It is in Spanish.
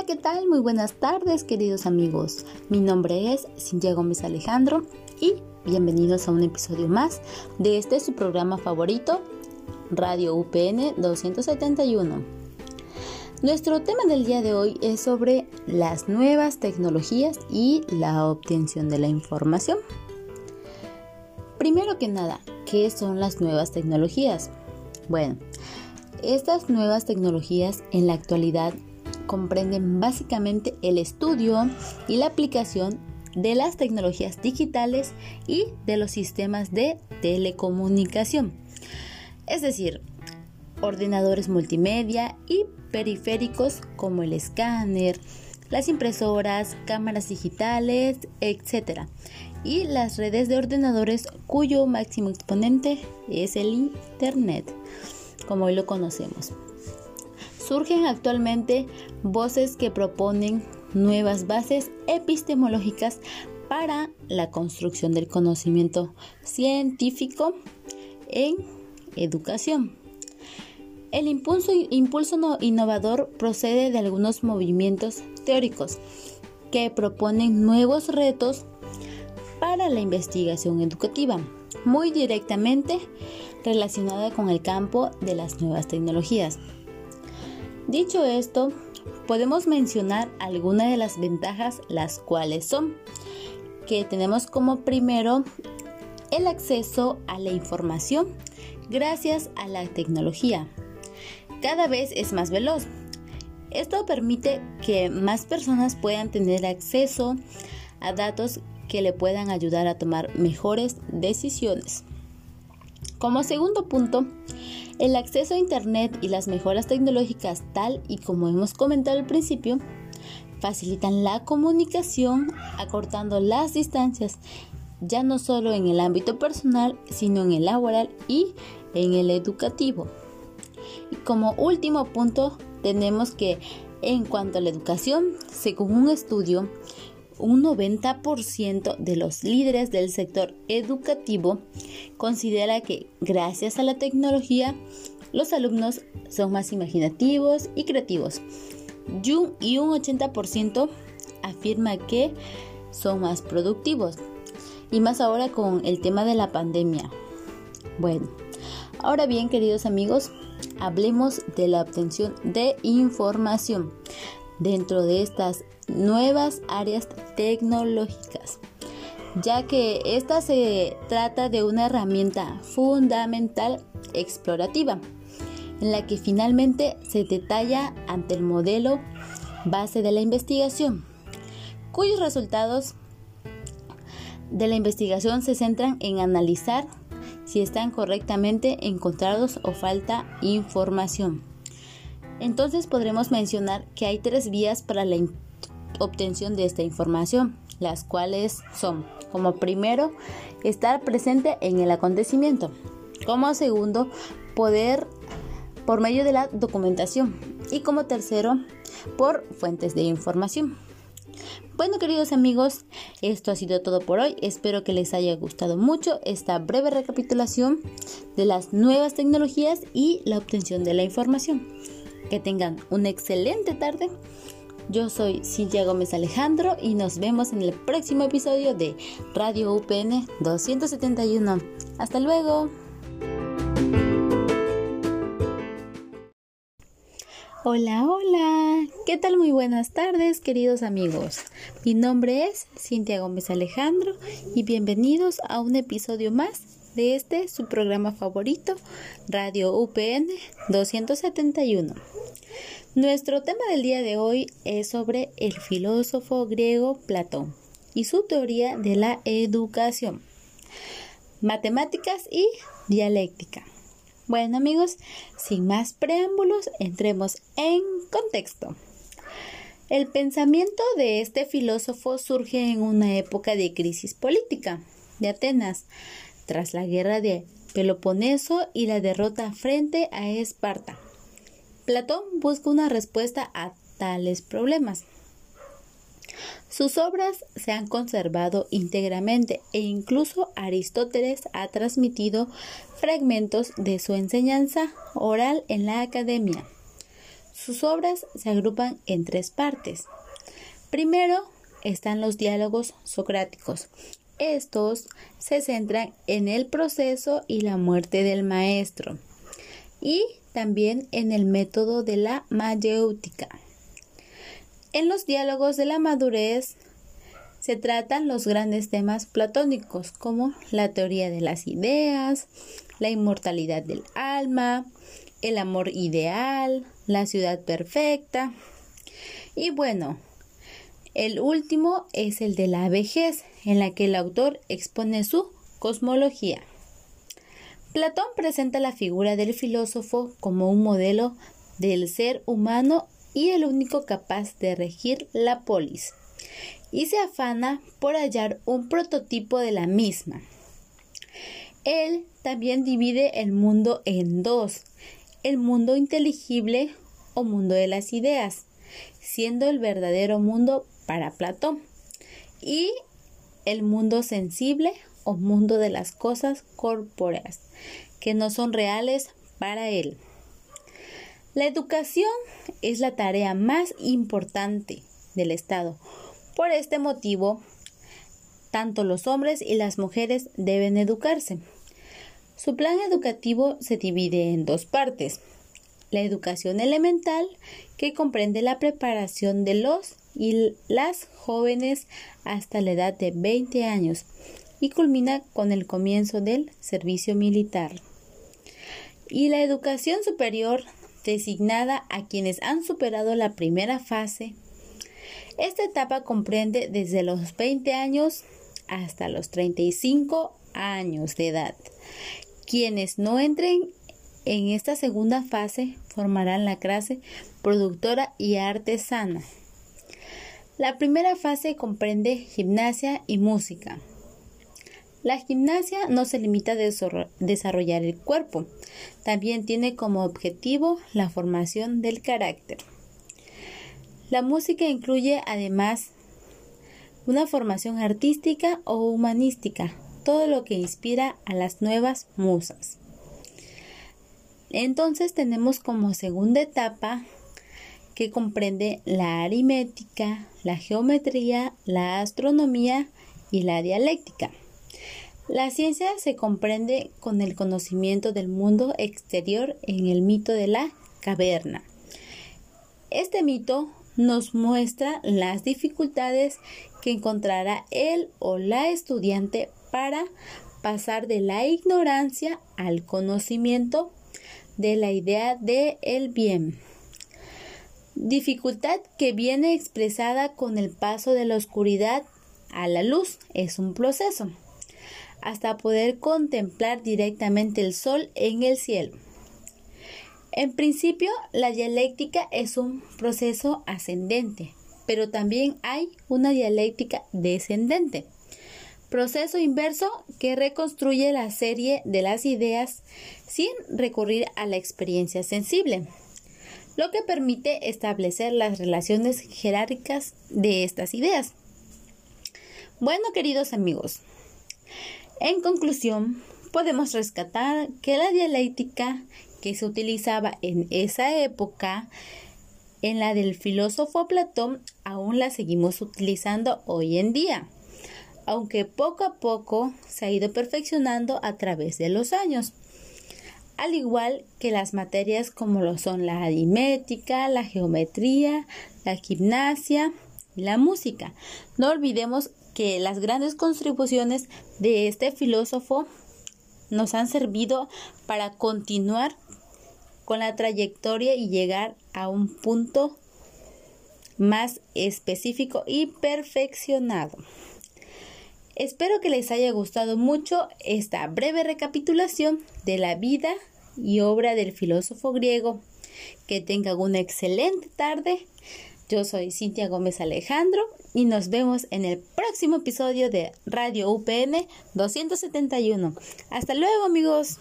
Hola, ¿qué tal? Muy buenas tardes, queridos amigos. Mi nombre es Cintia Gómez Alejandro y bienvenidos a un episodio más de este su programa favorito, Radio UPN 271. Nuestro tema del día de hoy es sobre las nuevas tecnologías y la obtención de la información. Primero que nada, ¿qué son las nuevas tecnologías? Bueno, estas nuevas tecnologías en la actualidad comprenden básicamente el estudio y la aplicación de las tecnologías digitales y de los sistemas de telecomunicación. Es decir, ordenadores multimedia y periféricos como el escáner, las impresoras, cámaras digitales, etc. Y las redes de ordenadores cuyo máximo exponente es el Internet, como hoy lo conocemos. Surgen actualmente voces que proponen nuevas bases epistemológicas para la construcción del conocimiento científico en educación. El impulso, innovador procede de algunos movimientos teóricos que proponen nuevos retos para la investigación educativa, muy directamente relacionada con el campo de las nuevas tecnologías. Dicho esto, podemos mencionar algunas de las ventajas, las cuales son que tenemos como primero el acceso a la información gracias a la tecnología cada vez es más veloz. Esto permite que más personas puedan tener acceso a datos que le puedan ayudar a tomar mejores decisiones. Como segundo punto, el acceso a Internet y las mejoras tecnológicas, tal y como hemos comentado al principio, facilitan la comunicación acortando las distancias, ya no solo en el ámbito personal, sino en el laboral y en el educativo. Y como último punto, tenemos que en cuanto a la educación, según un estudio, un 90% de los líderes del sector educativo considera que gracias a la tecnología los alumnos son más imaginativos y creativos. Y un 80% afirma que son más productivos. Y más ahora con el tema de la pandemia. Bueno, ahora bien, queridos amigos, hablemos de la obtención de información dentro de estas nuevas áreas tecnológicas, ya que esta se trata de una herramienta fundamental explorativa, en la que finalmente se detalla ante el modelo base de la investigación, cuyos resultados de la investigación se centran en analizar si están correctamente encontrados o falta información. Entonces podremos mencionar que hay tres vías para la obtención de esta información, las cuales son, como primero, estar presente en el acontecimiento, como segundo, poder por medio de la documentación y como tercero, por fuentes de información. Bueno, queridos amigos, esto ha sido todo por hoy. Espero que les haya gustado mucho esta breve recapitulación de las nuevas tecnologías y la obtención de la información. Que tengan una excelente tarde. Yo soy Cintia Gómez Alejandro y nos vemos en el próximo episodio de Radio UPN 271. Hasta luego. Hola, hola. ¿Qué tal? Muy buenas tardes, queridos amigos. Mi nombre es Cintia Gómez Alejandro y bienvenidos a un episodio más de este su programa favorito, Radio UPN 271. Nuestro tema del día de hoy es sobre el filósofo griego Platón y su teoría de la educación, matemáticas y dialéctica. Bueno amigos, sin más preámbulos, entremos en contexto. El pensamiento de este filósofo surge en una época de crisis política de Atenas, tras la guerra de Peloponeso y la derrota frente a Esparta. Platón busca una respuesta a tales problemas. Sus obras se han conservado íntegramente e incluso Aristóteles ha transmitido fragmentos de su enseñanza oral en la academia. Sus obras se agrupan en tres partes. Primero están los diálogos socráticos. Estos se centran en el proceso y la muerte del maestro y también en el método de la mayéutica. En los diálogos de la madurez se tratan los grandes temas platónicos como la teoría de las ideas, la inmortalidad del alma, el amor ideal, la ciudad perfecta. Y bueno, el último es el de la vejez, en la que el autor expone su cosmología. Platón presenta la figura del filósofo como un modelo del ser humano y el único capaz de regir la polis, y se afana por hallar un prototipo de la misma. Él también divide el mundo en dos, el mundo inteligible o mundo de las ideas, siendo el verdadero mundo para Platón, y el mundo sensible o mundo de las cosas corpóreas, que no son reales para él. La educación es la tarea más importante del Estado. Por este motivo, tanto los hombres y las mujeres deben educarse. Su plan educativo se divide en dos partes. La educación elemental, que comprende la preparación de los y las jóvenes hasta la edad de 20 años y culmina con el comienzo del servicio militar. Y la educación superior, designada a quienes han superado la primera fase. Esta etapa comprende desde los 20 años hasta los 35 años de edad quienes no entren en esta segunda fase formarán la clase productora y artesana. La primera fase comprende gimnasia y música. La gimnasia no se limita a desarrollar el cuerpo, también tiene como objetivo la formación del carácter. La música incluye además una formación artística o humanística, todo lo que inspira a las nuevas musas. Entonces tenemos como segunda etapa que comprende la aritmética, la geometría, la astronomía y la dialéctica. La ciencia se comprende con el conocimiento del mundo exterior en el mito de la caverna. Este mito nos muestra las dificultades que encontrará él o la estudiante para pasar de la ignorancia al conocimiento de la idea de el bien. Dificultad que viene expresada con el paso de la oscuridad a la luz es un proceso hasta poder contemplar directamente el sol en el cielo. En principio, la dialéctica es un proceso ascendente, pero también hay una dialéctica descendente proceso inverso que reconstruye la serie de las ideas sin recurrir a la experiencia sensible, lo que permite establecer las relaciones jerárquicas de estas ideas. Bueno, queridos amigos, en conclusión, podemos rescatar que la dialéctica que se utilizaba en esa época, en la del filósofo Platón, aún la seguimos utilizando hoy en día aunque poco a poco se ha ido perfeccionando a través de los años, al igual que las materias como lo son la aritmética, la geometría, la gimnasia la música. No olvidemos que las grandes contribuciones de este filósofo nos han servido para continuar con la trayectoria y llegar a un punto más específico y perfeccionado. Espero que les haya gustado mucho esta breve recapitulación de la vida y obra del filósofo griego. Que tengan una excelente tarde. Yo soy Cintia Gómez Alejandro y nos vemos en el próximo episodio de Radio UPN 271. Hasta luego amigos.